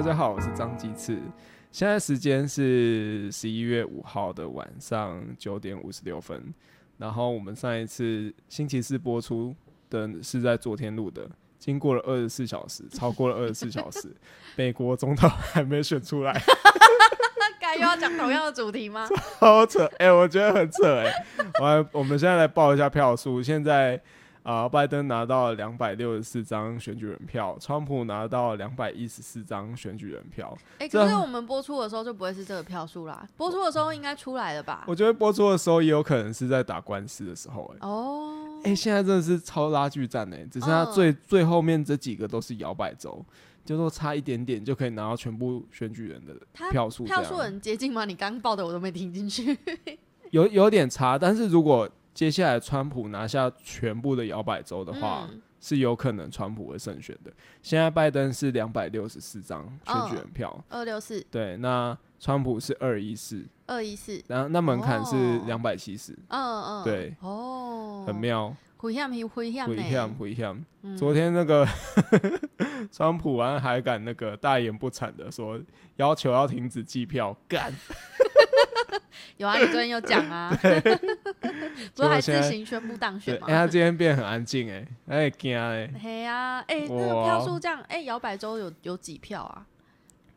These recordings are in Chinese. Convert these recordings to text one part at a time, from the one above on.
大家好，我是张鸡翅。现在时间是十一月五号的晚上九点五十六分。然后我们上一次星期四播出的是在昨天录的，经过了二十四小时，超过了二十四小时，美国总统还没选出来，该又要讲同样的主题吗？超扯！哎、我觉得很扯哎、我来，我们现在来报一下票数，现在。啊、拜登拿到了两百六十四张选举人票，川普拿到两百一十四张选举人票。哎、这可是我们播出的时候就不会是这个票数啦，播出的时候应该出来了吧？我觉得播出的时候也有可能是在打官司的时候、哎、哦，哎、现在真的是超拉锯战哎、只剩下嗯最、最后面这几个都是摇摆州，就说差一点点就可以拿到全部选举人的票数，票数很接近吗？你刚报的我都没听进去。有有点差，但是如果接下来川普拿下全部的摇摆州的话，嗯。是有可能川普会胜选的。现在拜登是两百六十四张选举人票，二六四。对，那川普是二一四，二一四，然后那门槛是哦。两百七十，嗯嗯，对，哦，很，妙。回向回昨天那个 川普完还敢那个大言不惭的说要求要停止计票，干，有啊，你昨天有讲啊，不是还自行宣布当对，选吗哎、？他今天变很安静，哎，哎惊哎，嘿呀，哎，那个票数这样，哎，摇摆州有有几票啊？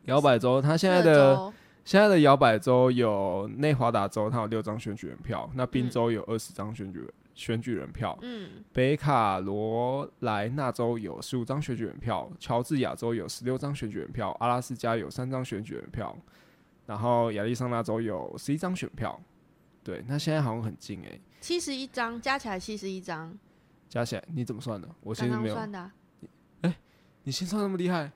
摇摆州，他现在的州。现在的摇摆州有内华达州，它有六张选举人票，那宾州有二十张选举人选举人票，嗯，北卡罗来纳州有十五张选举人票，乔治亚州有十六张选举人票，阿拉斯加有三张选举人票，然后亚利桑那州有十一张选票。对，那现在好像很近诶、七十一张，加起来七十一张，加起来你怎么算的？我其刚实没有，刚算的啊。你心算那么厉害？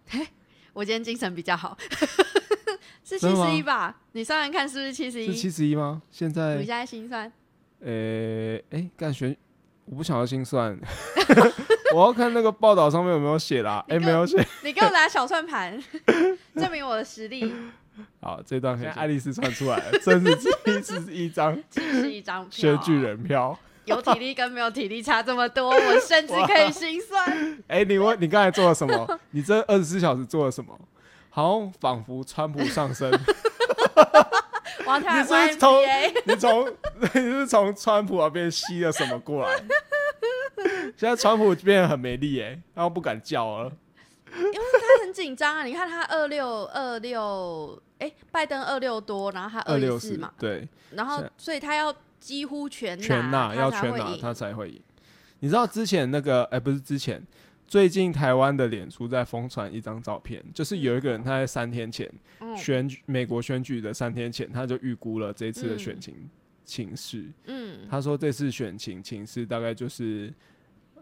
我今天精神比较好，是七十一吧？你算算看是不是七十一？是七十一吗？现你在现在心算，呃，哎，干选，我不想要心算，我要看那个报道上面有没有写啦。诶，你给我没有写。你给我拿小算盘，证明我的实力。好，这段爱丽丝穿出来了，真是七十一张 七十一张票，选举人票。有体力跟没有体力差这么多，我甚至可以心算。哎、你问你刚才做了什么？你这二十四小时做了什么？好像仿佛川普上升，我要跳你是从你从你是从川普那边吸了什么过来？现在川普变得很没力哎、然后不敢叫了。因为他很紧张啊！你看他二六二六，哎，拜登二六多，然后他二六四嘛，对，然后所以他要几乎全全拿拿，要全拿他才会赢。你知道之前那个哎、不是之前，最近台湾的脸书在疯传一张照片，就是有一个人他在三天前嗯选举美国选举的三天前，他就预估了这次的嗯选情情势。嗯他说这次选情情势大概就是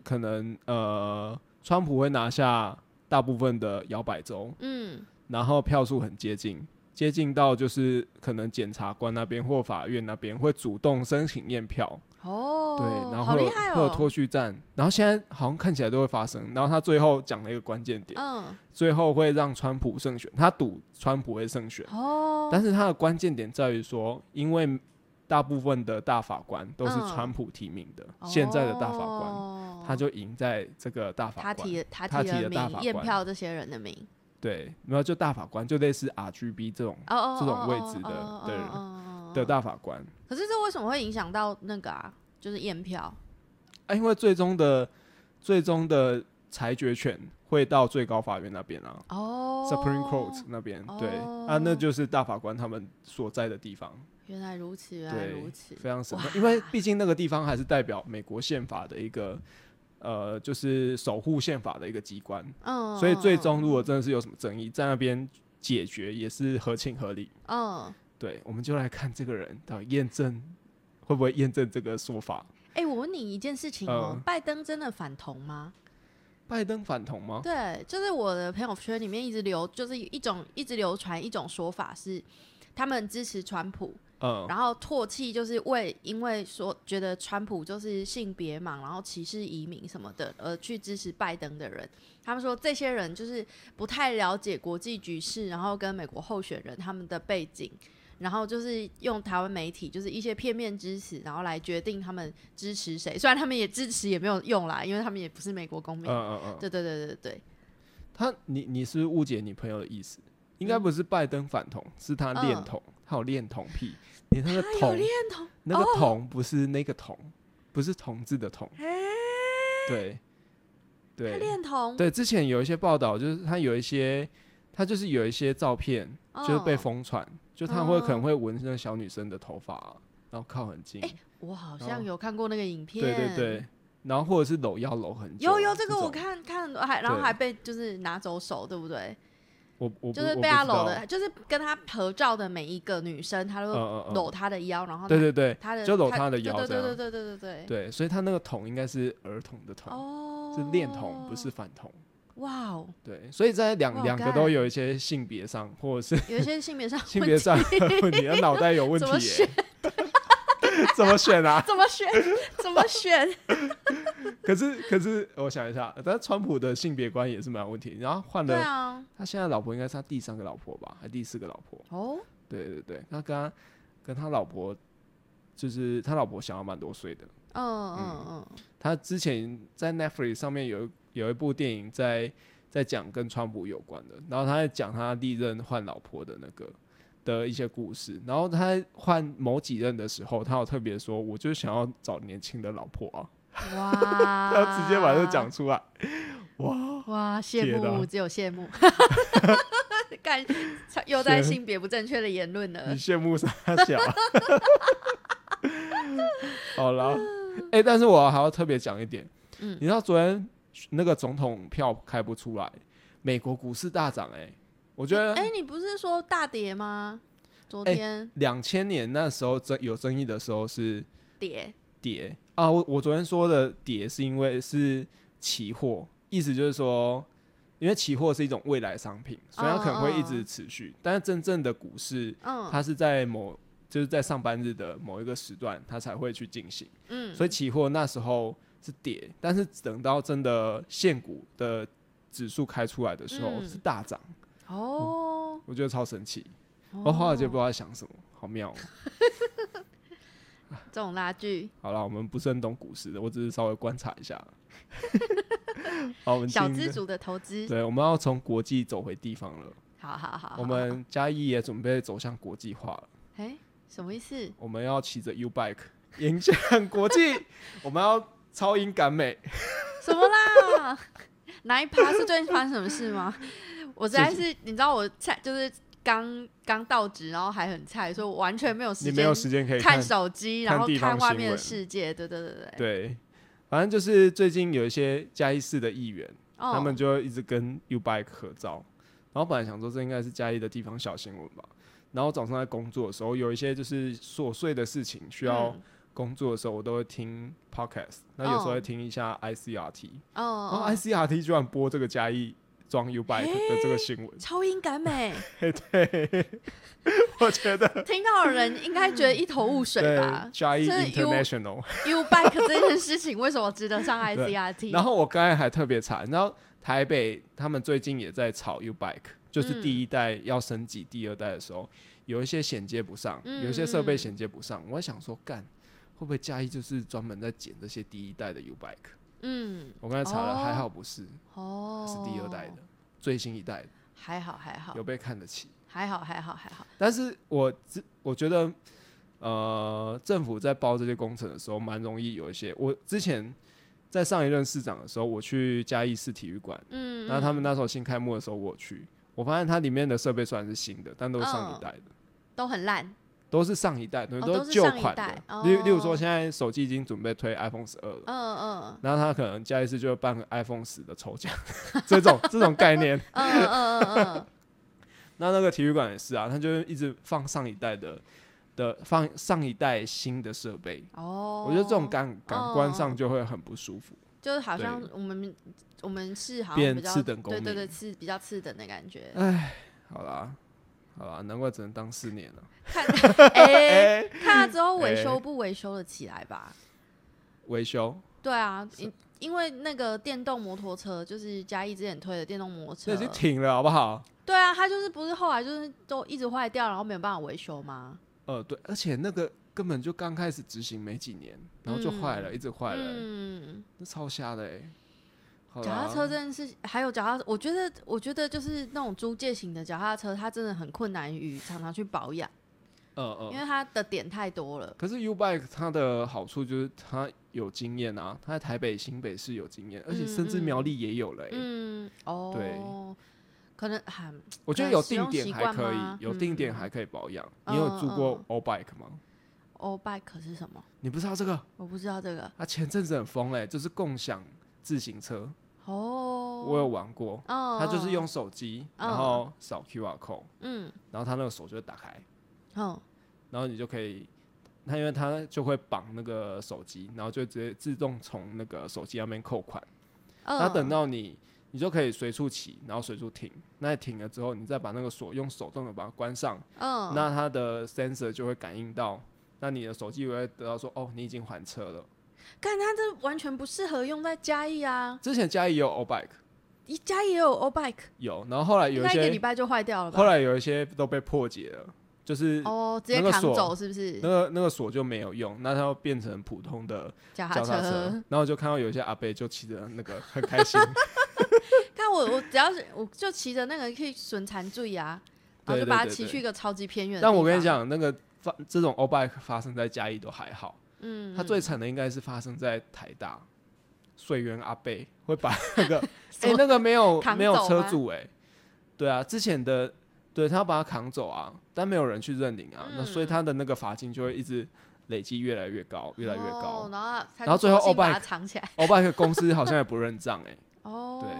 可能呃，川普会拿下大部分的摇摆州，嗯然后票数很接近，接近到就是可能检察官那边或法院那边会主动申请验票，哦，对，然后会有、好厉害会有哦，脱序战，然后现在好像看起来都会发生，然后他最后讲了一个关键点，嗯最后会让川普胜选，他赌川普会胜选。哦，但是他的关键点在于说，因为大部分的大法官都是嗯川普提名的，现在的大法官哦他就赢在这个大法他官。提他他提了名提了大法官验票这些人的名，对，然后就大法官，就类似 RGB 这种这种哦位置的哦的大法官可是这为什么会影响到那个啊？就是验票啊，因为最终的最终的裁决权会到最高法院那边啊。哦 Supreme Court 那边，对啊，那就是大法官他们所在的地方，原来如此，原来如此，，非常神。因为毕竟那个地方还是代表美国宪法的一个，呃，就是守护宪法的一个机关，嗯，所以最终嗯如果真的是有什么争议，在那边解决也是合情合理。嗯，对，我们就来看这个人到底验证会不会验证这个说法。哎、我问你一件事情哦、嗯拜登真的反同吗？拜登反同吗？对，就是我的朋友圈里面一直流，就是一种一直流传一种说法是，他们支持川普，嗯，然后唾弃就是为因为说觉得川普就是性别盲，然后歧视移民什么的，而去支持拜登的人。他们说这些人就是不太了解国际局势，然后跟美国候选人他们的背景，然后就是用台湾媒体就是一些片面支持，然后来决定他们支持谁。虽然他们也支持也没有用啦，因为他们也不是美国公民。嗯嗯嗯，对对对对对，他你你是不是误解你朋友的意思？应该不是拜登反同，是他恋嗯。童，他有恋童癖。你那个童，那个哦。童不是那个童，不是同志的同，哎，对，他对，恋童，对。之前有一些报道，就是他有一些，他就是有一些照片，就是被嗯疯传，就他会可能哦会闻那个小女生的头发啊、然后靠很近，哎我好像有看过那个影片，对对对，然后或者是搂腰搂很久，有有这个我，看看还然后对。还被就是拿走手，对不对？我我不就是被他搂，的，就是跟他合照的每一个女生，他都搂她的腰，然后拿对对对他的就搂她的腰对对对对对对对对。对，所以他那个童应该是儿童的童，哦，是恋童，不是。反童。哇哦，对，所以在两两个都有一些性别上或者是有一些性别上 性别上的问题，他脑袋有问题耶，怎么选啊？怎么选？怎么选？可是可是我想一下，但川普的性别观也是蛮有问题，然后换了对啊，他现在老婆应该是他第三个老婆吧，还第四个老婆？哦，对对对，他跟他跟他老婆就是他老婆小他蛮多岁的。嗯嗯嗯，他之前在 Netflix 上面有有一部电影在在讲跟川普有关的，然后他在讲他历任换老婆的那个的一些故事，然后他在换某几任的时候，他有特别说，我就是想要找年轻的老婆啊，哇，他直接把这讲出来，哇，哇，羡慕，只有羡慕。干，又在性别不正确的言论了。你。羡慕啥小？好了，哎、但是我还要特别讲一点，嗯。你知道昨天那个总统票开不出来，美国股市大涨、哎，我觉得哎，你不是说大跌吗？昨哎天两千年那时候争有争议的时候是跌，跌啊，我我昨天说的跌是因为是期货，意思就是说，因为期货是一种未来商品，所以它可能会一直持续，但是真正的股市嗯。它是在某就是在上班日的某一个时段，它才会去进行。嗯，所以期货那时候是跌，但是等到真的现股的指数开出来的时候嗯。是大涨，哦，我觉得超神奇。我华尔街不知道在想什么，好妙哦、这种拉锯，好了，我们不是很懂股市的，我只是稍微观察一下。好，我们小进资主的投资，对，我们要从国际走回地方了。好好好，我们嘉义也准备走向国际化了，哎，什么意思？我们要骑着 U bike 迎向国际，我们要超英赶美。什么啦？哪一趴是最近发生什么事吗？我实在是，你知道我菜就是刚刚到职，然后还很菜，所以我完全没有时间你没有时间可以看看手机，然后看外面的世界。对对对对，对，反正就是最近有一些嘉义市的议员，哦他们就一直跟 U Bike 合照，然后本来想说这应该是嘉义的地方小新闻吧，然后早上在工作的时候，有一些就是琐碎的事情需要嗯。工作的时候，我都会听 Podcast，那有时候哦。会听一下 ICRT，、然哦后哦，ICRT 居然播这个嘉义装 U Bike 的这个新闻，超英赶美，对，我觉得 听到的人应该觉得一头雾水吧嘉义这 U- International。？U bike 这件事情为什么值得上 ICRT？然后我刚才还特别查，然后台北他们最近也在炒 U Bike，就是嗯第一代要升级第二代的时候，有一些衔接不上，有一些设备衔接不上。我想说，干会不会嘉义就是专门在捡这些第一代的 U Bike？嗯，我刚才查了，哦还好不是，哦，是第二代的，最新一代的，还好还好。有被看得起。还好还好还好，但是我只我觉得，呃，政府在包这些工程的时候，蛮容易有一些。我之前在上一任市长的时候，我去嘉义市体育馆。嗯，然后他们嗯那时候新开幕的时候，我去，我发现它里面的设备虽然是新的，但都是上一代的，都很烂，都是上一代的，都哦都是旧款的。例、例如说，哦现在手机已经准备推 iPhone 十二了，嗯嗯。然后他可能下一次就会办个 iPhone 十的抽奖，这种 这种概念。嗯嗯嗯嗯。嗯，那那个体育馆也是啊，他就一直放上一代的的放上一代新的设备，哦，我觉得这种感感官哦上就会很不舒服。就是好像我们我们是好像变比较次等公对对对，民次比较次等的感觉。好啦，好吧，难怪只能当四年了。看，哎，哎、看了之后维哎修不维修的起来吧？维修对啊，因因为那个电动摩托车，就是嘉义之前推的电动摩托车这已，经停了，好不好？对啊，他就是不是后来就是都一直坏掉，然后没有办法维修吗？呃，对，而且那个根本就刚开始执行没几年，然后就坏了，一直坏了、嗯，那超瞎的脚踏啦车这件事，还有脚踏，我觉得，我觉得就是那种租借型的脚踏车，它真的很困难于常常去保养，嗯嗯因为它的点太多了。可是 U Bike 它的好处就是它有经验啊，它在台北、新北市有经验，而且嗯甚至嗯苗栗也有了、欸。嗯，哦，对可能还我觉得有定点还可以吗，有定点嗯还可以保养。嗯你有租过嗯 O Bike 吗？O bike 是什么？你不知道这个？我不知道这个。它前阵子很疯哎、就是共享自行车，哦，我有玩过。哦，他就是用手机，嗯然后扫 QR code，嗯然后他那个手就会打开，嗯然后你就可以，他因为他就会绑那个手机，然后就直接自动从那个手机上面扣款。嗯，那等到你，你就可以随处骑，然后随处停。那停了之后，你再把那个锁用手动的把它关上，嗯，那它的 sensor 就会感应到，那你的手机也会得到说，哦，你已经还车了。看它这完全不适合用在嘉义啊，之前嘉义也有 O bike 一嘉义也有 O bike，有，然后后来有一那一个礼些，拜就坏掉了吧？后来有一些都被破解了，就是哦，直接扛那个锁走是不是那？个那个锁就没有用，那它要变成普通的脚脚踏车，然后就看到有一些阿伯就骑着那个很开心，看我我只要是我就骑着那个可以损残罪啊，然后对就把它对对对骑去一个超级偏远的。但我跟你，讲，那个发这种 O bike 发生在嘉义都还好。嗯，他最惨的应该是发生在台大，水源阿贝会把 那个，哎、那个没有没有车主哎、对啊，之前的对他要把他扛走啊，但没有人去认领啊，那所以嗯。他的那个罚金就会一直累积越来越高，越来越哦高。然后然后最后就索性把 O-bike 它藏起来。O bike 公司好像也不认账哎、哦，对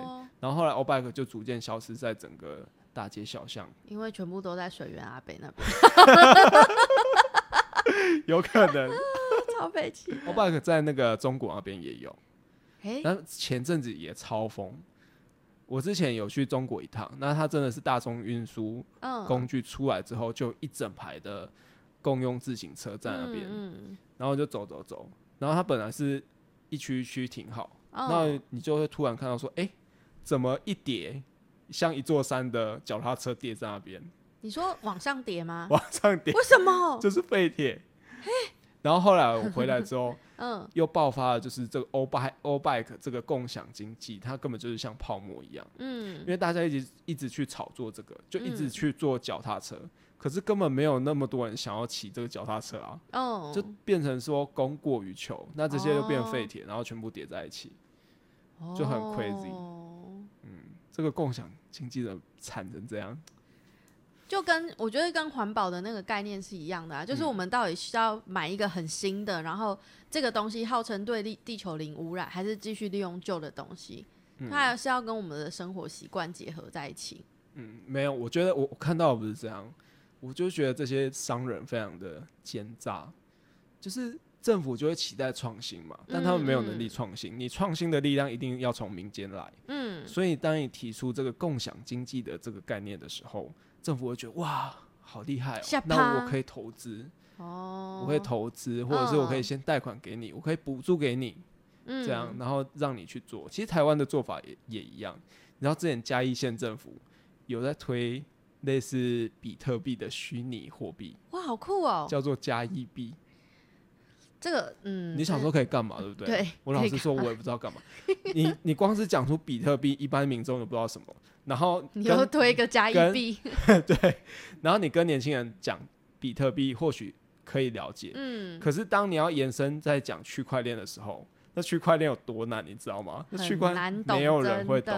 然后后来 O bike 就逐渐消失在整个大街小巷，因为全部都在水源阿北那边，有可能超北气。O bike 在那个中国那边也有，哎，但前阵子也超疯。我之前有去中国一趟，那它真的是大众运输嗯，工具出来之后，就一整排的共用自行车在那边，嗯然后就走走走，然后它本来是一区一区停好，嗯，那嗯你就会突然看到说，哎、怎么一叠像一座山的脚踏车叠在那边，你说往上叠吗？往上叠，为什么？就是废铁。然后后来我回来之后，嗯，又爆发了，就是这个 O bike O bike 这个共享经济，它根本就是像泡沫一样。嗯。因为大家一直一直去炒作这个，就一直嗯去做脚踏车，可是根本没有那么多人想要骑这个脚踏车啊，哦，就变成说供过于求，那这些就变哦废铁，然后全部叠在一起，就很 crazy 哦。这个共享经济的惨成这样，就跟我觉得跟环保的那个概念是一样的啊，就是嗯。我们到底需要买一个很新的，然后这个东西号称对地地球零污染，还是继续利用旧的东西？嗯。它还是要跟我们的生活习惯结合在一起。嗯，没有，我觉得我我看到不是这样，我就觉得这些商人非常的奸诈，就是政府就会期待创新嘛，但他们没有能力创新，你创新的力量一定要从民间来，嗯，所以当你提出这个共享经济的这个概念的时候，政府会觉得哇，好厉害哦下，那我可以投资，哦，我可以投资，或者是我可以嗯先贷款给你，我可以补助给你，嗯这样，然后让你去做。其实台湾的做法也也一样，你知道之前嘉义县政府有在推类似比特币的虚拟货币，哇，好酷哦！叫做嘉义币。这个，嗯，你想说可以干嘛，对不对？对我老实说，我也不知道干嘛。你 你光是讲出比特币，一般民众都不知道什么，然后你跟又推一个加一跟币，对，然后你跟年轻人讲比特币，或许可以了解。嗯，可是当你要延伸在讲区块链的时候，那区块链有多难，你知道吗？那区块没有人会懂。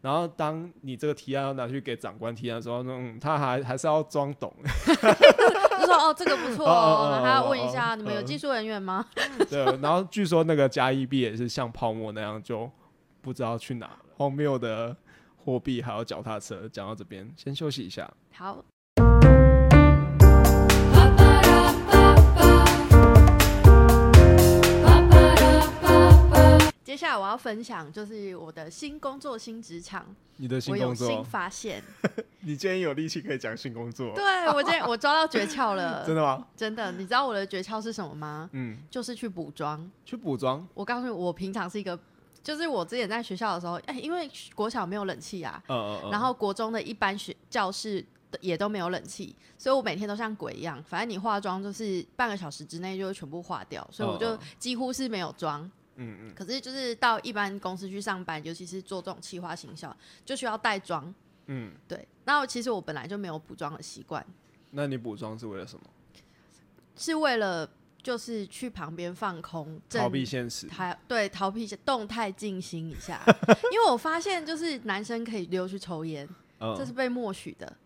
然后当你这个提案要拿去给长官提案的时候，嗯，他还还是要装懂。就说哦，这个不错哦哦哦，哦然后还要哦问一下，哦你们有技术人员吗？对，然后据说那个加一币也是像泡沫那样，就不知道去哪了。荒谬的货币还有脚踏车，讲到这边先休息一下。好，接下来我要分享就是我的新工作、新职场，你的新我有工作新，发现。你今天有力气可以讲新工作，对我今天我抓到诀窍了，真的吗？真的，你知道我的诀窍是什么吗？嗯，就是去补妆。去补妆，我告诉你，我平常是一个，就是我之前在学校的时候，哎、因为国小没有冷气啊，嗯嗯嗯，然后国中的一般学教室也都没有冷气，所以我每天都像鬼一样，反正你化妆就是半个小时之内就会全部化掉，所以我就几乎是没有妆。嗯嗯可是就是到一般公司去上班，尤其是做这种企划行销，就需要带妆。嗯，对，那其实我本来就没有补妆的习惯，那你补妆是为了什么？是为了就是去旁边放空，逃避现实。还对逃避动态静心一下，因为我发现就是男生可以溜去抽烟，这是嗯被默许的。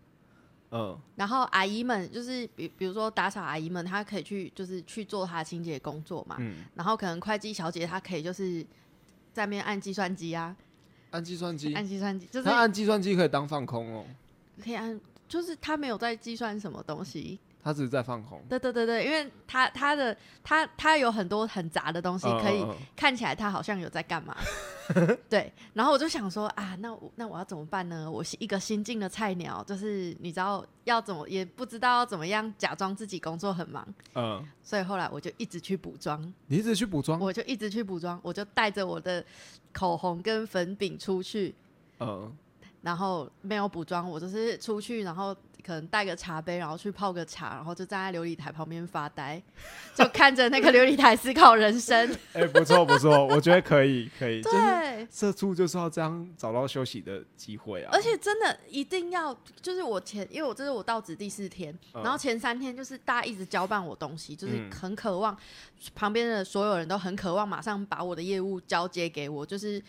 嗯。然后阿姨们就是比比如说打扫阿姨们，她可以去就是去做她清洁工作嘛。嗯，然后可能会计小姐她可以就是在那边按计算机啊，按计算机，按计算机就是她按计算机可以当放空哦，可以按，就是她没有在计算什么东西。他只是在放空。对对对对，因为他他的他他有很多很杂的东西可以看起来他好像有在干嘛，对。然后我就想说啊，那我那我要怎么办呢？我是一个新进的菜鸟，就是你知道要怎么也不知道要怎么样假装自己工作很忙，嗯，所以后来我就一直去补妆，你一直去补妆。我就一直去补妆，我就带着我的口红跟粉饼出去，嗯，然后没有补妆，我就是出去，然后可能带个茶杯，然后去泡个茶，然后就站在琉璃台旁边发呆，就看着那个琉璃台思考人生。哎、不错不错，我觉得可以可以，就是对，社畜就是要这样找到休息的机会啊。而且真的一定要，就是我前，因为我这是我到职第四天，嗯然后前三天就是大家一直交办我东西，就是嗯很渴望，旁边的所有人都很渴望马上把我的业务交接给我，就是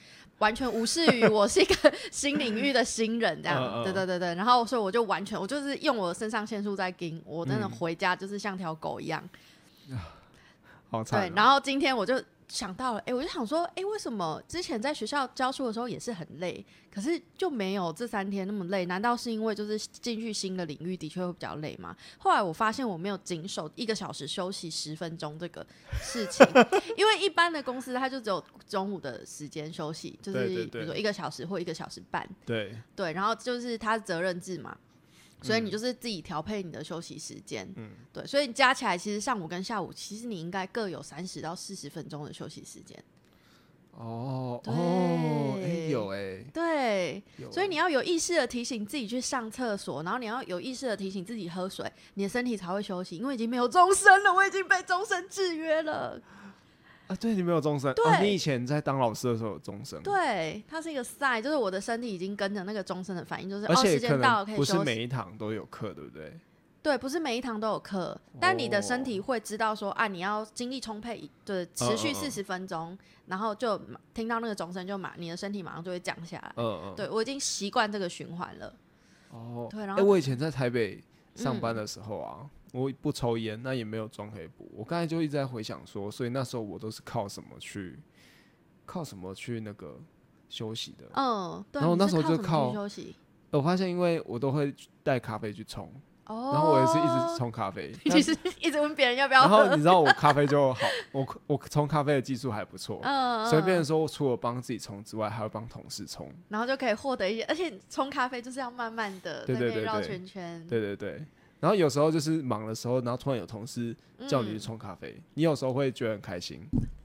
完全无视于我是一个新领域的新人这样。对对对对，然后所以我就完全，我就是用我的肾上腺素在盯，我真的嗯回家就是像条狗一样。好惨、对，然后今天我就想到了，哎、我就想说，哎、为什么之前在学校教书的时候也是很累，可是就没有这三天那么累？难道是因为就是进去新的领域的确会比较累吗？后来我发现我没有谨守一个小时休息十分钟这个事情，因为一般的公司它就只有中午的时间休息，就是比如说一个小时或一个小时半，对，对，然后就是它是责任制嘛。所以你就是自己调配你的休息时间，嗯。对，所以加起来其实上午跟下午，其实你应该各有三十到四十分钟的休息时间。哦对哦，哎、有哎、对，有所以你要有意识的提醒自己去上厕所，然后你要有意识的提醒自己喝水，你的身体才会休息，因为已经没有终身了，我已经被终身制约了。啊，对你没有终身，对哦，你以前在当老师的时候有终身，对，它是一个 sign，就是我的身体已经跟着那个终身的反应，就是哦，而且可时间到了可能不是以。每一堂都有课，对不对？对，不是每一堂都有课，但你的身哦体会知道说啊，你要精力充沛，对，持续四十分钟，然后就马听到那个钟声就马，你的身体马上就会降下来。嗯嗯，对我已经习惯这个循环了。哦，对，然哎、后我以前在台北上班嗯的时候啊，我不抽烟，那也没有妆可以补。我刚才就一直在回想说，所以那时候我都是靠什么去，靠什么去那个休息的？嗯，对。然后那时候就靠休息。我发现，因为我都会带咖啡去冲，哦，然后我也是一直冲咖啡。但你是一直问别人要不要然后你，知道我咖啡就好，我我冲咖啡的技术还不错，嗯，所以变成嗯说，除了帮自己冲之外，还会帮同事冲。然后就可以获得一些，而且冲咖啡就是要慢慢的对对对对圈圈，对对对。然后有时候就是忙的时候，然后突然有同事叫你去嗯冲咖啡，你有时候会觉得很开心，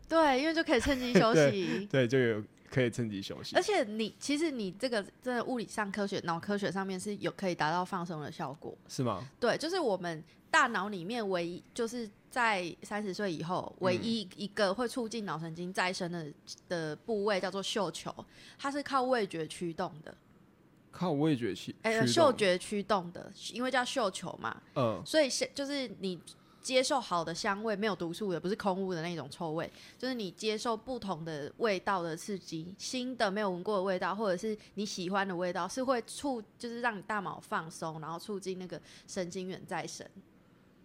对，因为就可以趁机休 对息。对，就有可以趁机休息而。且你其实你这个真的物理上科学、脑科学上面是有可以达到放松的效果。是吗？对，就是我们大脑里面唯一就是在三十岁以后唯一一个会促进脑神经再生的的部位叫做嗅球，它是靠味觉驱动的，靠味觉去哎、驱动，嗅觉驱动的，因为叫嗅球嘛，嗯所以是就是你接受好的香味，没有毒素的，不是空屋的那种臭味，就是你接受不同的味道的刺激，新的没有闻过的味道，或者是你喜欢的味道，是会促就是让你大脑放松，然后促进那个神经元再生，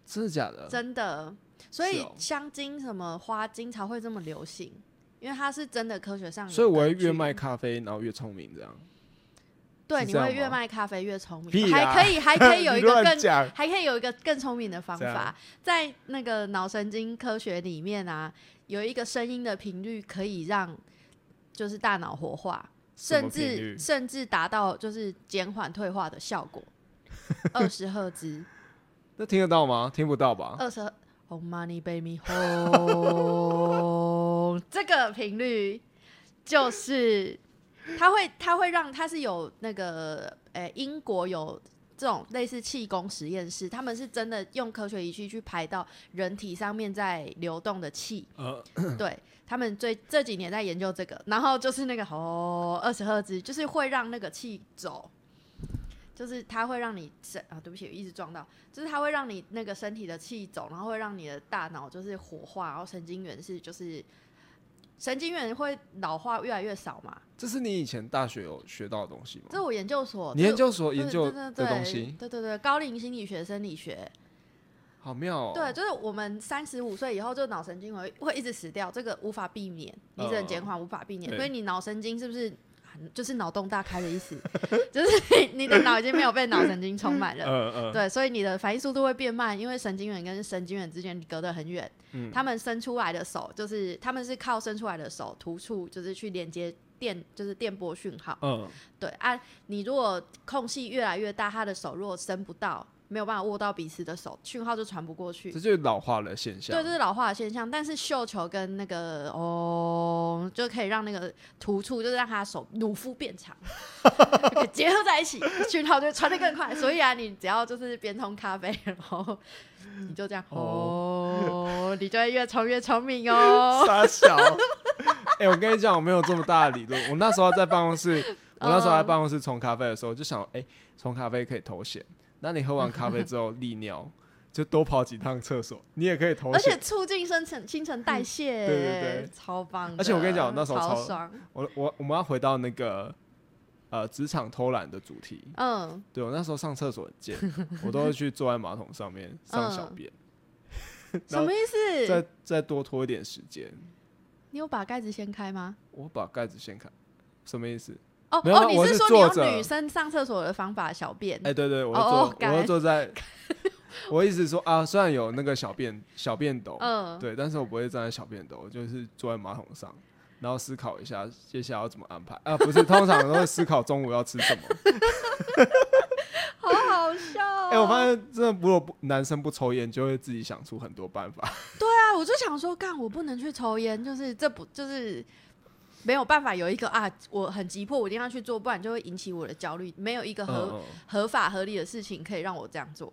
真的假的？真的。所以香精什么花精才会这么流行，因为它是真的科学上所以我会越卖咖啡，然后越聪明，这样。对，你会越吗卖咖啡越聪明，还可以还可以有一个更 讲还可以有一个更聪明的方法，在那个脑神经科学里面啊，有一个声音的频率可以让就是大脑活化，甚至甚至达到就是减缓退化的效果。二十赫兹，那听得到吗？听不到吧？二十 Home Money Baby Home 这个频率就是它会它会让它是有那个呃、英国有这种类似气功实验室，他们是真的用科学仪器去排到人体上面在流动的气。呃，对他们最这几年在研究这个，然后就是那个哦二十赫兹，就是会让那个气走，就是它会让你身啊，对不起，一直撞到，就是它会让你那个身体的气走，然后会让你的大脑就是火化，然后神经元是就是神经元会老化越来越少嘛。这是你以前大学有学到的东西吗？这是我研究所，你研究所研究的东西，对对对，高龄心理学、生理学，好妙哦。对，就是我们三十五岁以后，就脑神经会会一直死掉，这个无法避免，你只能减缓，无法避免。所以你脑神经是不是就是脑洞大开的意思？就是你的脑已经没有被脑神经充满了。嗯嗯，对，所以你的反应速度会变慢，因为神经元跟神经元之间隔得很远。嗯他们伸出来的手，就是他们是靠伸出来的手突触，就是去连接电，就是电波讯号。嗯，对啊，你如果空隙越来越大，他的手如果伸不到，没有办法握到彼此的手，讯号就传不过去这。就是老化的现象。对，这是老化的现象。但是绣球跟那个哦，就可以让那个突触，就是让他手乳肤变长，就结合在一起，讯号就会传得更快。所以啊，你只要就是边冲咖啡，然后 你就这样哦，你就会越冲越聪明哦。傻小。哎、我跟你讲，我没有这么大的理论。我那时候在办公室，我那时候在办公室冲咖啡的时候，就想，哎、冲咖啡可以头衔。那你喝完咖啡之后利尿，就多跑几趟厕所，你也可以头而且。促进生成新陈代谢，对对对超棒。而且我跟你讲那时候超超爽，我我我们要回到那个呃职场偷懒的主题。嗯，对我那时候上厕所很贱，我都会去坐在马桶上面上小便，什么意思？再再多拖一点时间。你有把盖子掀开吗？我把盖子掀开，什么意思？哦哦，你我是说你用女生上厕所的方法小便？哎、对对，我坐，哦我会坐在，我意思说啊，虽然有那个小便小便斗，嗯，对，但是我不会站在小便斗，我就是坐在马桶上，然后思考一下接下来要怎么安排啊，不是，通常都会思考中午要吃什么。好好笑、哦。哎、我发现真的，如果不男生不抽烟，就会自己想出很多办法。对啊，我就想说，干我不能去抽烟，就是这不就是没有办法有一个啊，我很急迫，我一定要去做，不然就会引起我的焦虑。没有一个合、嗯合法合理的事情可以让我这样做，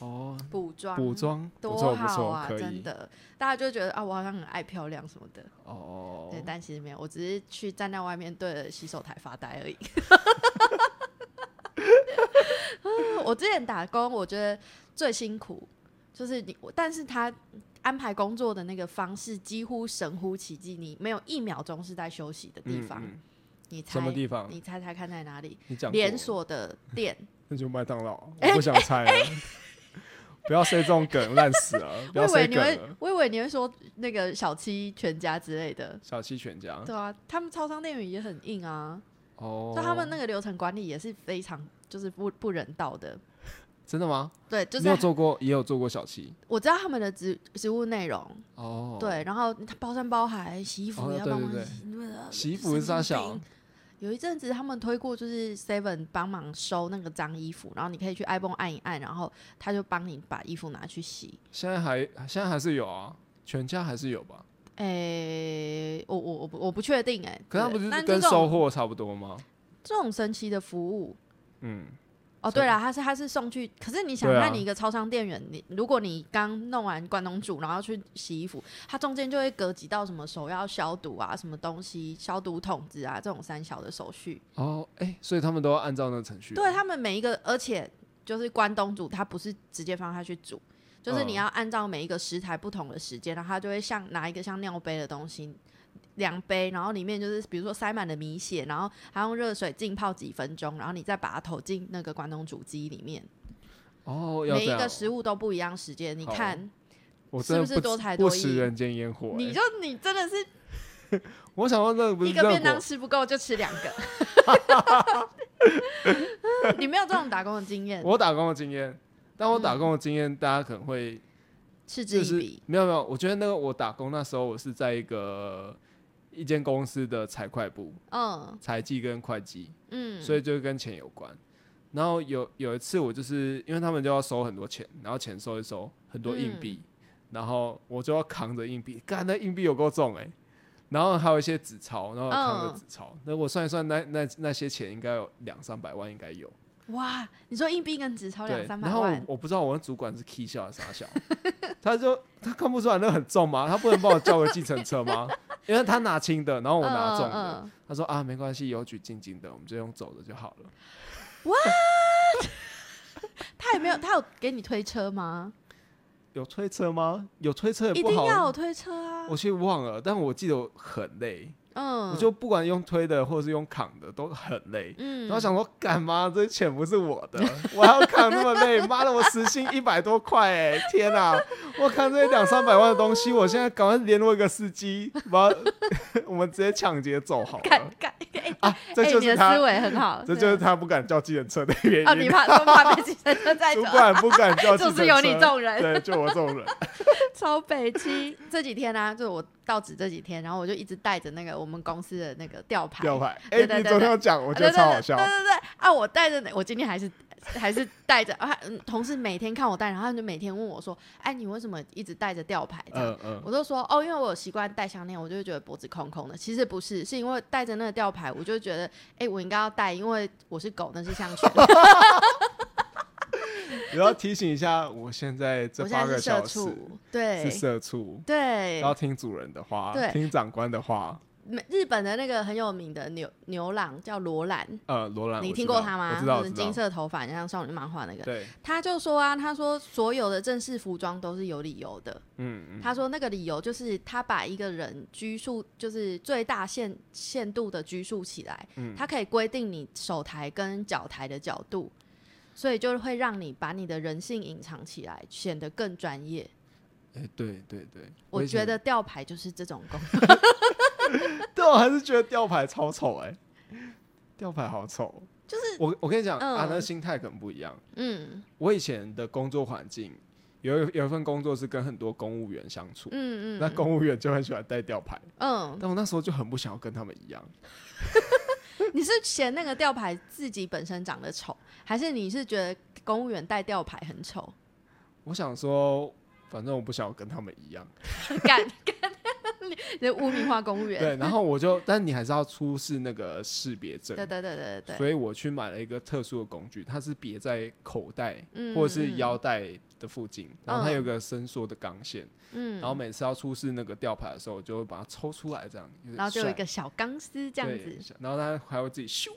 哦，补妆补妆不多错不错，好啊，可以。真的，大家就觉得啊，我好像很爱漂亮什么的。哦对，，但其实没有，我只是去站在外面对着洗手台发呆而已。我之前打工，我觉得最辛苦就是你，我但是他安排工作的那个方式几乎神乎其技，你没有一秒钟是在休息的地方。嗯嗯你猜什么地方？你猜猜看在哪里？你讲连锁的店，那就麦当劳，哎我不想猜了。不要塞这种梗，烂死了！不我以为你会了。，我以为你会说那个小七全家之类的。小七全家对啊，他们超商店员也很硬啊，哦，就他们那个流程管理也是非常就是不不人道的。真的吗？对，就你是有做过，也有做过小七我知道他们的职职务内容，哦。，对，然后他包山包海，洗衣服哦也要帮忙洗，洗衣服是啥小？有一阵子他们推过，就是 Seven 帮忙收那个脏衣服，然后你可以去 iPhone 按一按，然后他就帮你把衣服拿去洗。现在还现在还是有啊，全家还是有吧？诶、我我我不我不确定哎、可他不是跟收货差不多吗？这种神奇的服务，嗯，哦，对了，他是他是送去，可是你想看你一个超商店员，你如果你刚弄完关东煮，然后要去洗衣服，它中间就会隔几道什么手要消毒啊，什么东西消毒桶子啊，这种三小的手续。哦，哎，所以他们都要按照那个程序。对他们每一个，而且就是关东煮，它不是直接放下去煮，就是你嗯要按照每一个食材不同的时间，然后它就会像拿一个像尿杯的东西。量杯，然后里面就是比如说塞满了米血，然后还用热水浸泡几分钟，然后你再把它投进那个关东煮机里面。哦。每一个食物都不一样时间，你看，我真的是不是多才多艺食人间烟火。哎你就你真的是 我想说那个一个便当，吃不够就吃两个，你没有这种打工的经验，我打工的经验，但我打工的经验，大家可能会嗤之以鼻。没有没有，我觉得那个我打工那时候我是在一个一间公司的财会部，嗯财计跟会计，嗯，所以就跟钱有关。然后有有一次我就是因为他们就要收很多钱，然后钱收一收很多硬币，然后我就要扛着硬币，干那硬币有够重哎、然后还有一些纸钞，然后扛着嗯纸钞，那我算一算那那那些钱应该有两三百万应该有。哇，你说硬币跟纸钞两，三百万然后我，我不知道我的主管是 K 笑还是傻笑，他就他看不出来那很重吗？他不能帮我叫个计程车吗？因为他拿轻的，然后我拿重的。嗯嗯他说啊，没关系，有举静静的，我们就用走的就好了。他有没有，他有给你推车吗？有推车吗？有推车不好。定要有推车啊！我其实忘了，但我记得我很累，嗯，我就不管用推的或者是用扛的都很累。嗯，然后想说，干嘛？这钱不是我的，我还要扛那么累？妈的，我时薪一百多块哎！天哪、我看这些两三百万的东西，我现在赶快联络一个司机，把我们直接抢劫走好干了干，哎啊！这哎就是他你的思，维很好，这就是他不敢叫计程车的原因哦，你因。怕说怕被计程车载 走主，管不敢叫 计程车，就是有你这种人对，就我这种人。超北七。这几天呢、啊，就是我到职这几天，然后我就一直带着那个我们公司的那个吊牌，吊牌，哎，你昨天有讲，我我觉得超好笑对。对对啊，我带着那，我今天还是还是带着啊，嗯同事每天看我带，然后他就每天问我说：“哎，你为什么一直带着吊牌？”这样。嗯嗯，我就说哦，因为我有习惯戴项链，我就会觉得脖子空空的。其实不是，是因为带着那个吊牌，我就会觉得，哎、我应该要戴，因为我是狗，那是项圈。然后提醒一下，我现在这八个小时畜，对是社畜，对。要听主人的话，对听长官的话。美日本的那个很有名的牛牛郎叫罗兰，呃，罗兰，你听过他吗？我知道，金色头发，像少女漫画那个。对，他就说啊，他说所有的正式服装都是有理由的。嗯嗯，他说那个理由就是他把一个人拘束，就是最大限限度的拘束起来，嗯他可以规定你手抬跟脚抬的角度，所以就会让你把你的人性隐藏起来，显得更专业。哎，对对对，我觉得吊牌就是这种功 能，但我还是觉得吊牌超丑哎，吊牌好丑。就是我我跟你讲嗯啊，那心态可能不一样。嗯我以前的工作环境有一有一份工作是跟很多公务员相处，嗯嗯，那公务员就很喜欢戴吊牌，嗯，但我那时候就很不想要跟他们一样。你是嫌那个吊牌自己本身长得丑，还是你是觉得公务员戴吊牌很丑？我想说，反正我不想要跟他们一样。干干，你污名化公务员。对，然后我就，但你还是要出示那个识别证对。对对对对所以我去买了一个特殊的工具，它是别在口袋嗯或者是嗯腰带的附近，然后它有个伸缩的钢线，嗯，然后每次要出示那个吊牌的时候，我就会把它抽出来，这样，然后就有一个小钢丝这样子然后它还会自己咻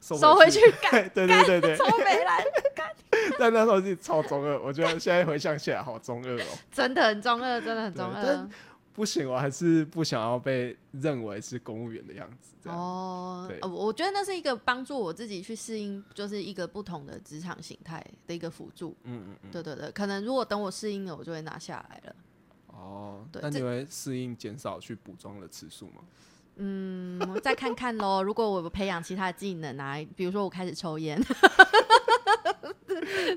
收收回去，干 对对对对超对，美兰，但那时候自己超中二，我觉得现在回想起来好中二哦。真的很中二，真的很中二。不行，我还是不想要被认为是公务员的样子，哦呃我觉得那是一个帮助我自己去适应，就是一个不同的职场形态的一个辅助。嗯嗯嗯。对对对，可能如果等我适应了，我就会拿下来了。哦，那你会适应减少去补妆的次数吗？嗯，再看看喽。如果我培养其他的技能啊，比如说我开始抽烟，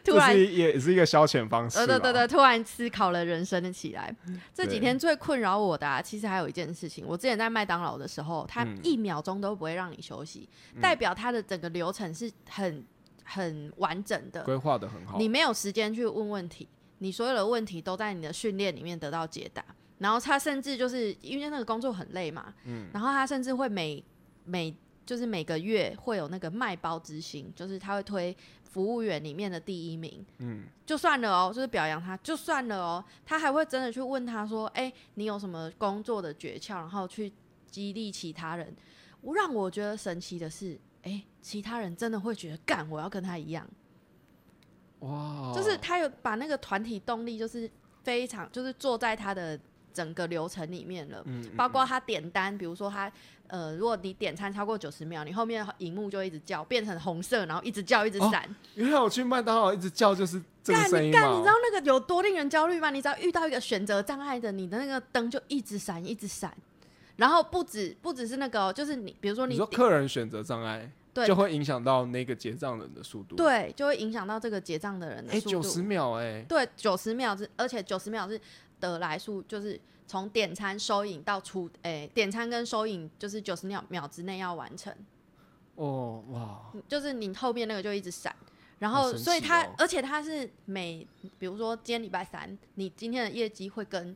突这然是也是一个消遣方式。呃，对对对，，突然思考了人生的起来。这几天最困扰我的、啊，其实还有一件事情。我之前在麦当劳的时候，它嗯一秒钟都不会让你休息，代表他的整个流程是很很完整的。规划的很好。你没有时间去问问题，你所有的问题都在你的训练里面得到解答。然后他甚至就是因为那个工作很累嘛，嗯然后他甚至会每每就是每个月会有那个卖包之星，就是他会推服务员里面的第一名，嗯，就算了哦，就是表扬他，就算了哦，他还会真的去问他说：“哎、你有什么工作的诀窍？”然后去激励其他人。我让我觉得神奇的是，哎、其他人真的会觉得干，我要跟他一样，哇，就是他有把那个团体动力，就是非常就是坐在他的整个流程里面了。嗯，嗯包括他点单，比如说他呃，如果你点餐超过九十秒，你后面荧幕就一直叫，变成红色，然后一直叫，一直哦闪。原来我去麦当劳一直叫就是这个干声音你干，你知道。那个有多令人焦虑吗？你只要遇到一个选择障碍的，你的那个灯就一直闪，一直闪。然后不止不只是那个哦、就是你，比如说你说客人选择障碍，对就会影响到那个结账人的速度。，对，就会影响到这个结账的人的哎，速度。九十秒，哎，对，九十秒是，而且九十秒是得来速，就是从点餐收银到出，诶、点餐跟收银就是九十秒秒之内要完成。哦，哇，就是你后面那个就一直闪，然好后所以它，哦而且它是每，比如说今天礼拜三，你今天的业绩会跟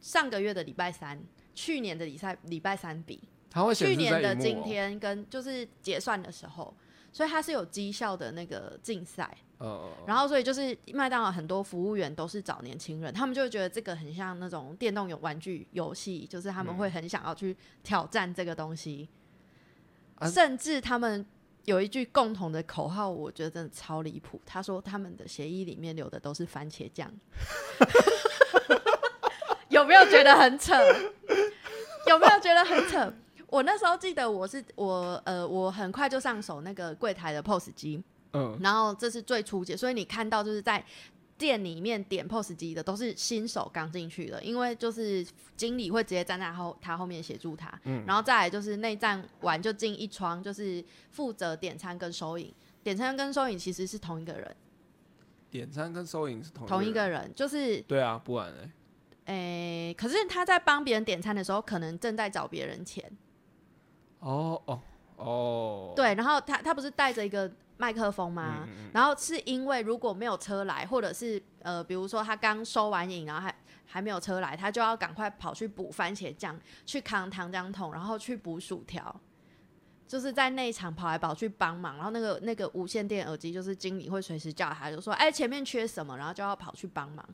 上个月的礼拜三、去年的礼拜礼拜三比，它会显示去年的在荧幕哦今天跟就是结算的时候，所以它是有绩效的那个竞赛。呃，然后所以就是麦当劳很多服务员都是找年轻人，他们就会觉得这个很像那种电动有玩具游戏，就是他们会很想要去挑战这个东西，啊甚至他们有一句共同的口号，我觉得真的超离谱。他说他们的协议里面留的都是番茄酱，有没有觉得很扯？有没有觉得很扯？我那时候记得我是我呃，我很快就上手那个柜台的 POS 机，嗯，然后这是最初阶，所以你看到就是在店里面点 POS 机的都是新手刚进去的，因为就是经理会直接站在后他后面协助他，嗯。然后再来就是内站完就进一窗，就是负责点餐跟收银，点餐跟收银其实是同一个人，点餐跟收银是同同一个人，就是对啊，不然嘞，诶、可是他在帮别人点餐的时候，可能正在找别人钱，哦哦哦，对，然后他他不是带着一个麦克风吗？嗯，嗯然后是因为如果没有车来，或者是呃，比如说他刚收完影，然后还还没有车来，他就要赶快跑去补番茄酱，去扛糖浆桶，然后去补薯条，就是在那一场跑来跑去帮忙。然后那个那个无线电耳机，就是经理会随时叫他，就说：“哎，前面缺什么？”然后就要跑去帮忙。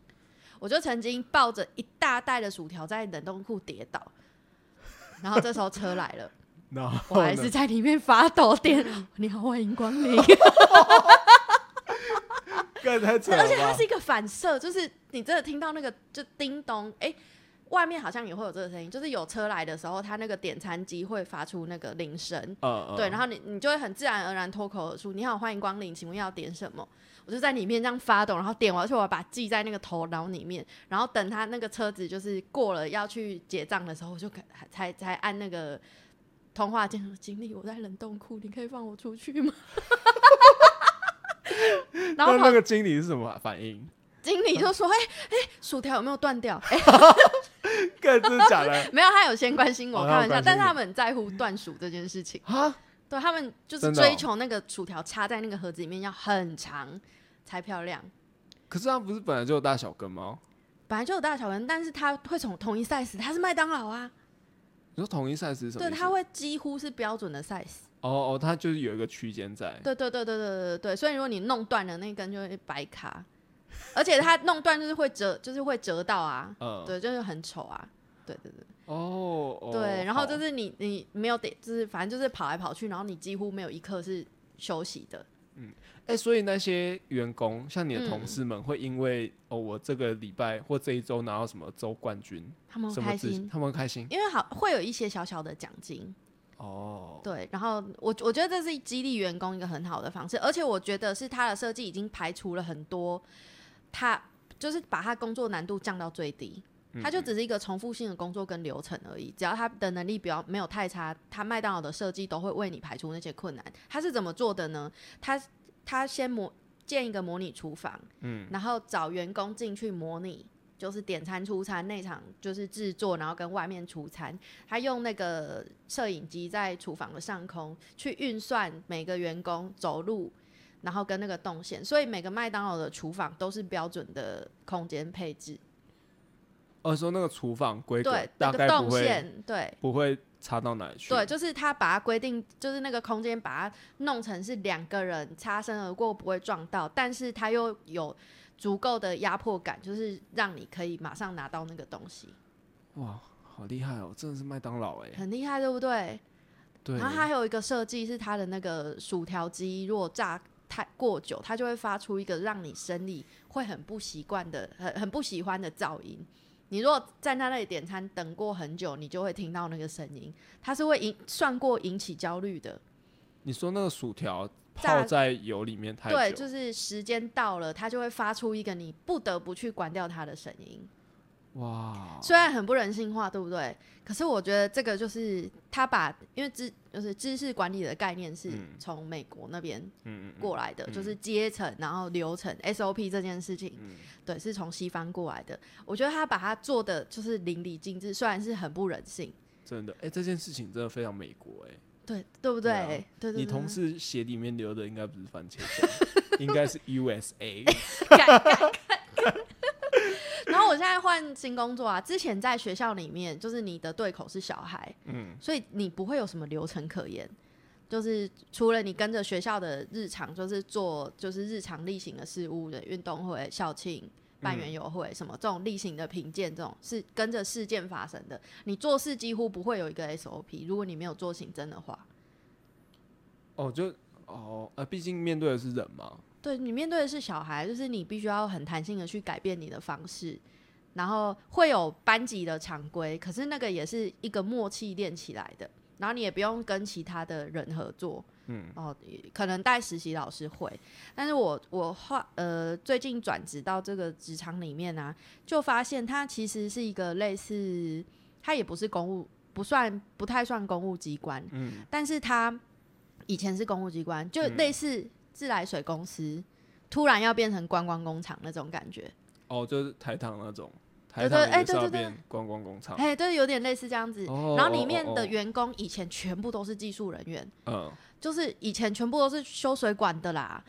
我就曾经抱着一大袋的薯条在冷冻库跌倒，然后这时候车来了，然后我还是在里面发抖点。你好，欢迎光临。干太扯了，而且它是一个反射，就是你真的听到那个就叮咚，哎、外面好像也会有这个声音，就是有车来的时候，它那个点餐机会发出那个铃声，呃，对，然后后你你就会很自然而然脱口而出：“你好，欢迎光临，请问要点什么？”我就在里面这样发抖，然后点完，而且我把它记在那个头脑里面，然后等他那个车子就是过了要去结账的时候，我就才才才按那个通话键说：“经理，我在冷冻库，你可以放我出去吗？” 然后那那个经理是什么反应？经理就说：“哎、哎、薯条有没有断掉？”哎、干真的假的？没有，他有先关心我，哦开玩笑，但是他们很在乎断薯这件事情。啊，对他们就是追求那个薯条插在那个盒子里面要很长才漂亮。可是他不是本来就有大小根吗？本来就有大小根，但是它会从同一 size，它是麦当劳啊，你说统一 size 什么？对，它会几乎是标准的 size。哦哦，它就是有一个区间在。对对对对对对对。所以如果你弄断了那根，就会白卡。而且它弄断就是会折，就是会折到啊。嗯。对，就是很丑啊。对对对。哦。对，然后就是你你没有得，就是反正就是跑来跑去，然后你几乎没有一刻是休息的。哎、所以那些员工，像你的同嗯事们，会因为、哦，我这个礼拜或这一周拿到什么周冠军，他们什么自会开心，他们会开心因为好会有一些小小的奖金，哦。对。然后我我觉得这是激励员工一个很好的方式，而且我觉得是他的设计已经排除了很多，他就是把他工作难度降到最低。嗯他就只是一个重复性的工作跟流程而已，只要他的能力比较没有太差，他麦当劳的设计都会为你排除那些困难。他是怎么做的呢？他他先模建一个模拟厨房，嗯，然后找员工进去模拟，就是点餐出餐那场就是制作，然后跟外面出餐。他用那个摄影机在厨房的上空去运算每个员工走路，然后跟那个动线，所以每个麦当劳的厨房都是标准的空间配置。哦，说那个厨房规格对，大那个动概不会线，对不会差到哪里去。对，就是他把它规定，就是那个空间把它弄成是两个人擦身而过不会撞到，但是他又有足够的压迫感，就是让你可以马上拿到那个东西，哇，好厉害哦，真的是麦当劳哎。很厉害，对不对？对，然后它还有一个设计是它的那个薯条机，如果炸太过久，它就会发出一个让你生理会很不习惯的、很很不喜欢的噪音。你如果在那里点餐等过很久，你就会听到那个声音，它是会引算过引起焦虑的。你说那个薯条泡在油里面太久，对，就是时间到了，它就会发出一个你不得不去关掉它的声音。哇，虽然很不人性化，对不对？可是我觉得这个就是他把，因为知就是知识管理的概念是嗯从美国那边嗯嗯过来的，嗯就是阶层，然后流程 SOP 这件事情，嗯对，是从西方过来的。我觉得他把它做的就是淋漓尽致，虽然是很不人性，真的，哎、这件事情真的非常美国哎。对对不对？对啊对对对你同事鞋里面流的应该不是番茄酱，应该是 USA。我现在换新工作啊，之前在学校里面，就是你的对口是小孩，嗯，所以你不会有什么流程可言。就是除了你跟着学校的日常，就是做就是日常例行的事务的运动会、校庆、办园游会什么这种例行的评鉴，这种是跟着事件发生的。你做事几乎不会有一个 SOP，如果你没有做行政的话，哦，就哦，呃，毕竟面对的是人嘛，对你面对的是小孩，就是你必须要很弹性的去改变你的方式，然后会有班级的常规，可是那个也是一个默契练起来的。然后你也不用跟其他的人合作，嗯，哦，可能带实习老师会，但是我我画呃最近转职到这个职场里面呢，就发现它其实是一个类似，它也不是公务，不算不太算公务机关，嗯，但是它以前是公务机关，就类似自来水公司，突然要变成观光工厂那种感觉，哦，就是台糖那种。对对，哎，对对对，观光工厂，哎，对，有点类似这样子。然后里面的员工以前全部都是技术人员，嗯，就是以前全部都是修水管的啦，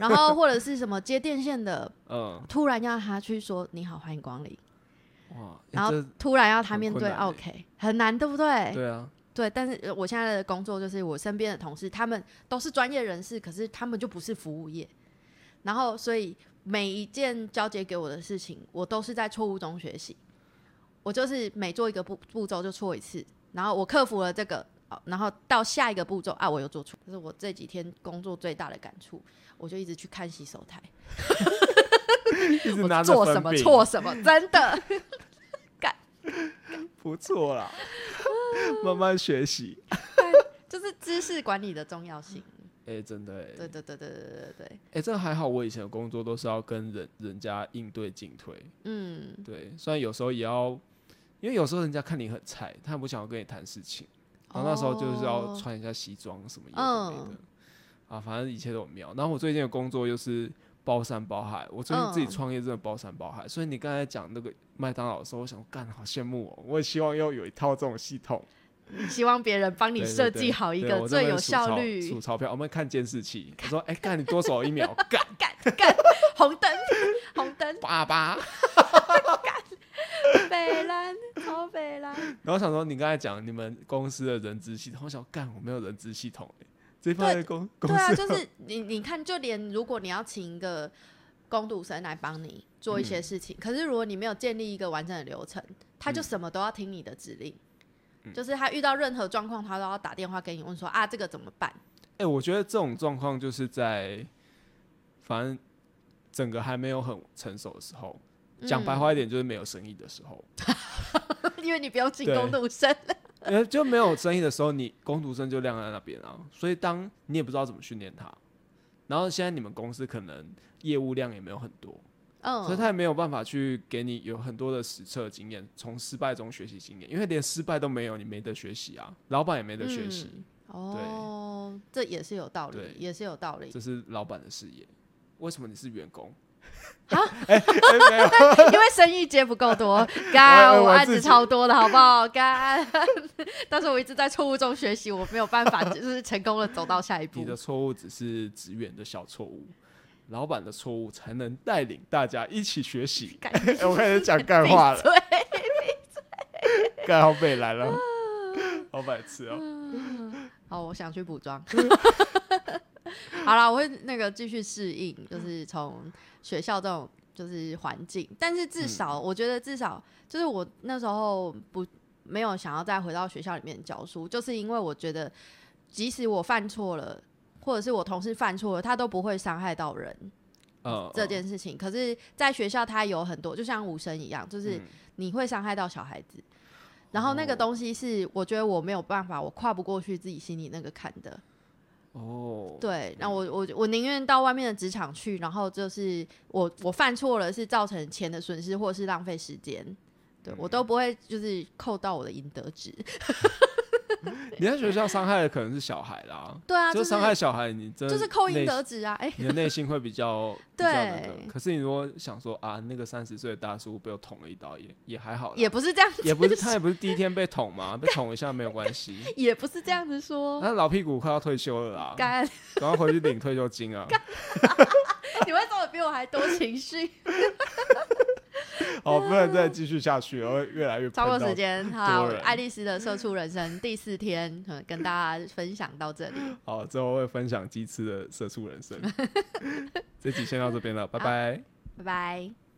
然后或者是什么接电线的，嗯，突然要他去说你好，欢迎光临，哇，然后突然要他面对 OK，很难，对不对？对啊，对，但是我现在的工作就是我身边的同事，他们都是专业人士，可是他们就不是服务业，然后所以。每一件交接给我的事情，我都是在错误中学习。我就是每做一个步步骤就错一次，然后我克服了这个，然后到下一个步骤啊，我又做错。这是我这几天工作最大的感触。我就一直去看洗手台，我做什么错什么，真的 干不错啦，慢慢学习，就是知识管理的重要性。哎，真的哎，对对对对对对对。哎，这还好，我以前的工作都是要跟人人家应对进退，嗯，对，虽然有时候也要，因为有时候人家看你很菜，他不想要跟你谈事情，然后那时候就是要穿一下西装什么的，啊，反正一切都很妙。然后我最近的工作又是包山包海，我最近自己创业真的包山包海，所以你刚才讲那个麦当劳的时候，我想干，好羡慕哦，我也希望要有一套这种系统。希望别人帮你设计好一个最有效率数钞票。我们看监视器，我说：“哎，干你多少一秒？干干干！红灯，红灯，爸爸，干 北蓝，超北蓝。”然后想说，你刚才讲你们公司的人资系统，我想干，我没有人资系统哎。这方面公公司对啊，就是你你看，就连如果你要请一个工读生来帮你做一些事情，可是如果你没有建立一个完整的流程，他就什么都要听你的指令。就是他遇到任何状况，他都要打电话给你问说啊，这个怎么办？哎，我觉得这种状况就是在反正整个还没有很成熟的时候，讲白话一点就是没有生意的时候，因为你不要进工读生，呃，就没有生意的时候，你工读生就晾在那边啊，所以当你也不知道怎么训练他，然后现在你们公司可能业务量也没有很多。所以他也没有办法去给你有很多的实测经验，从失败中学习经验，因为连失败都没有，你没得学习啊，老板也没得学习。哦，这也是有道理，也是有道理。这是老板的事业，为什么你是员工？啊？没有，因为生意接不够多，干我案子超多的好不好？干，但是我一直在错误中学习，我没有办法就是成功的走到下一步。你的错误只是职员的小错误。老板的错误才能带领大家一起学习。我开始讲干话了，干好背来了，好白痴哦。好，我想去补妆。好了，我会那个继续适应，就是从学校这种就是环境，但是至少我觉得至少就是我那时候不没有想要再回到学校里面教书，就是因为我觉得即使我犯错了。或者是我同事犯错了，他都不会伤害到人，这件事情。可是，在学校他有很多，就像武生一样，就是你会伤害到小孩子，然后那个东西是我觉得我没有办法，我跨不过去自己心里那个坎的。哦，对，那我我我宁愿到外面的职场去，然后就是我我犯错了是造成钱的损失，或是浪费时间，对我都不会就是扣到我的应得值。你在学校伤害的可能是小孩啦，对啊，就伤害小孩，你真就是扣应得值啊，哎，你的内心会比较 对。可是你如果想说啊，那个三十岁的大叔被我捅了一刀，也也还好，也不是这样，也不是他也不是第一天被捅嘛，被捅一下没有关系，也不是这样子说。那老屁股快要退休了啦，赶快回去领退休金啊！你为什么比我还多情绪？好，不能再继续下去了，会越来越超过时间，好，人爱丽丝的社畜人生第四天，嗯跟大家分享到这里，好，之后会分享鸡翅的社畜人生。这集先到这边了，拜拜。拜拜。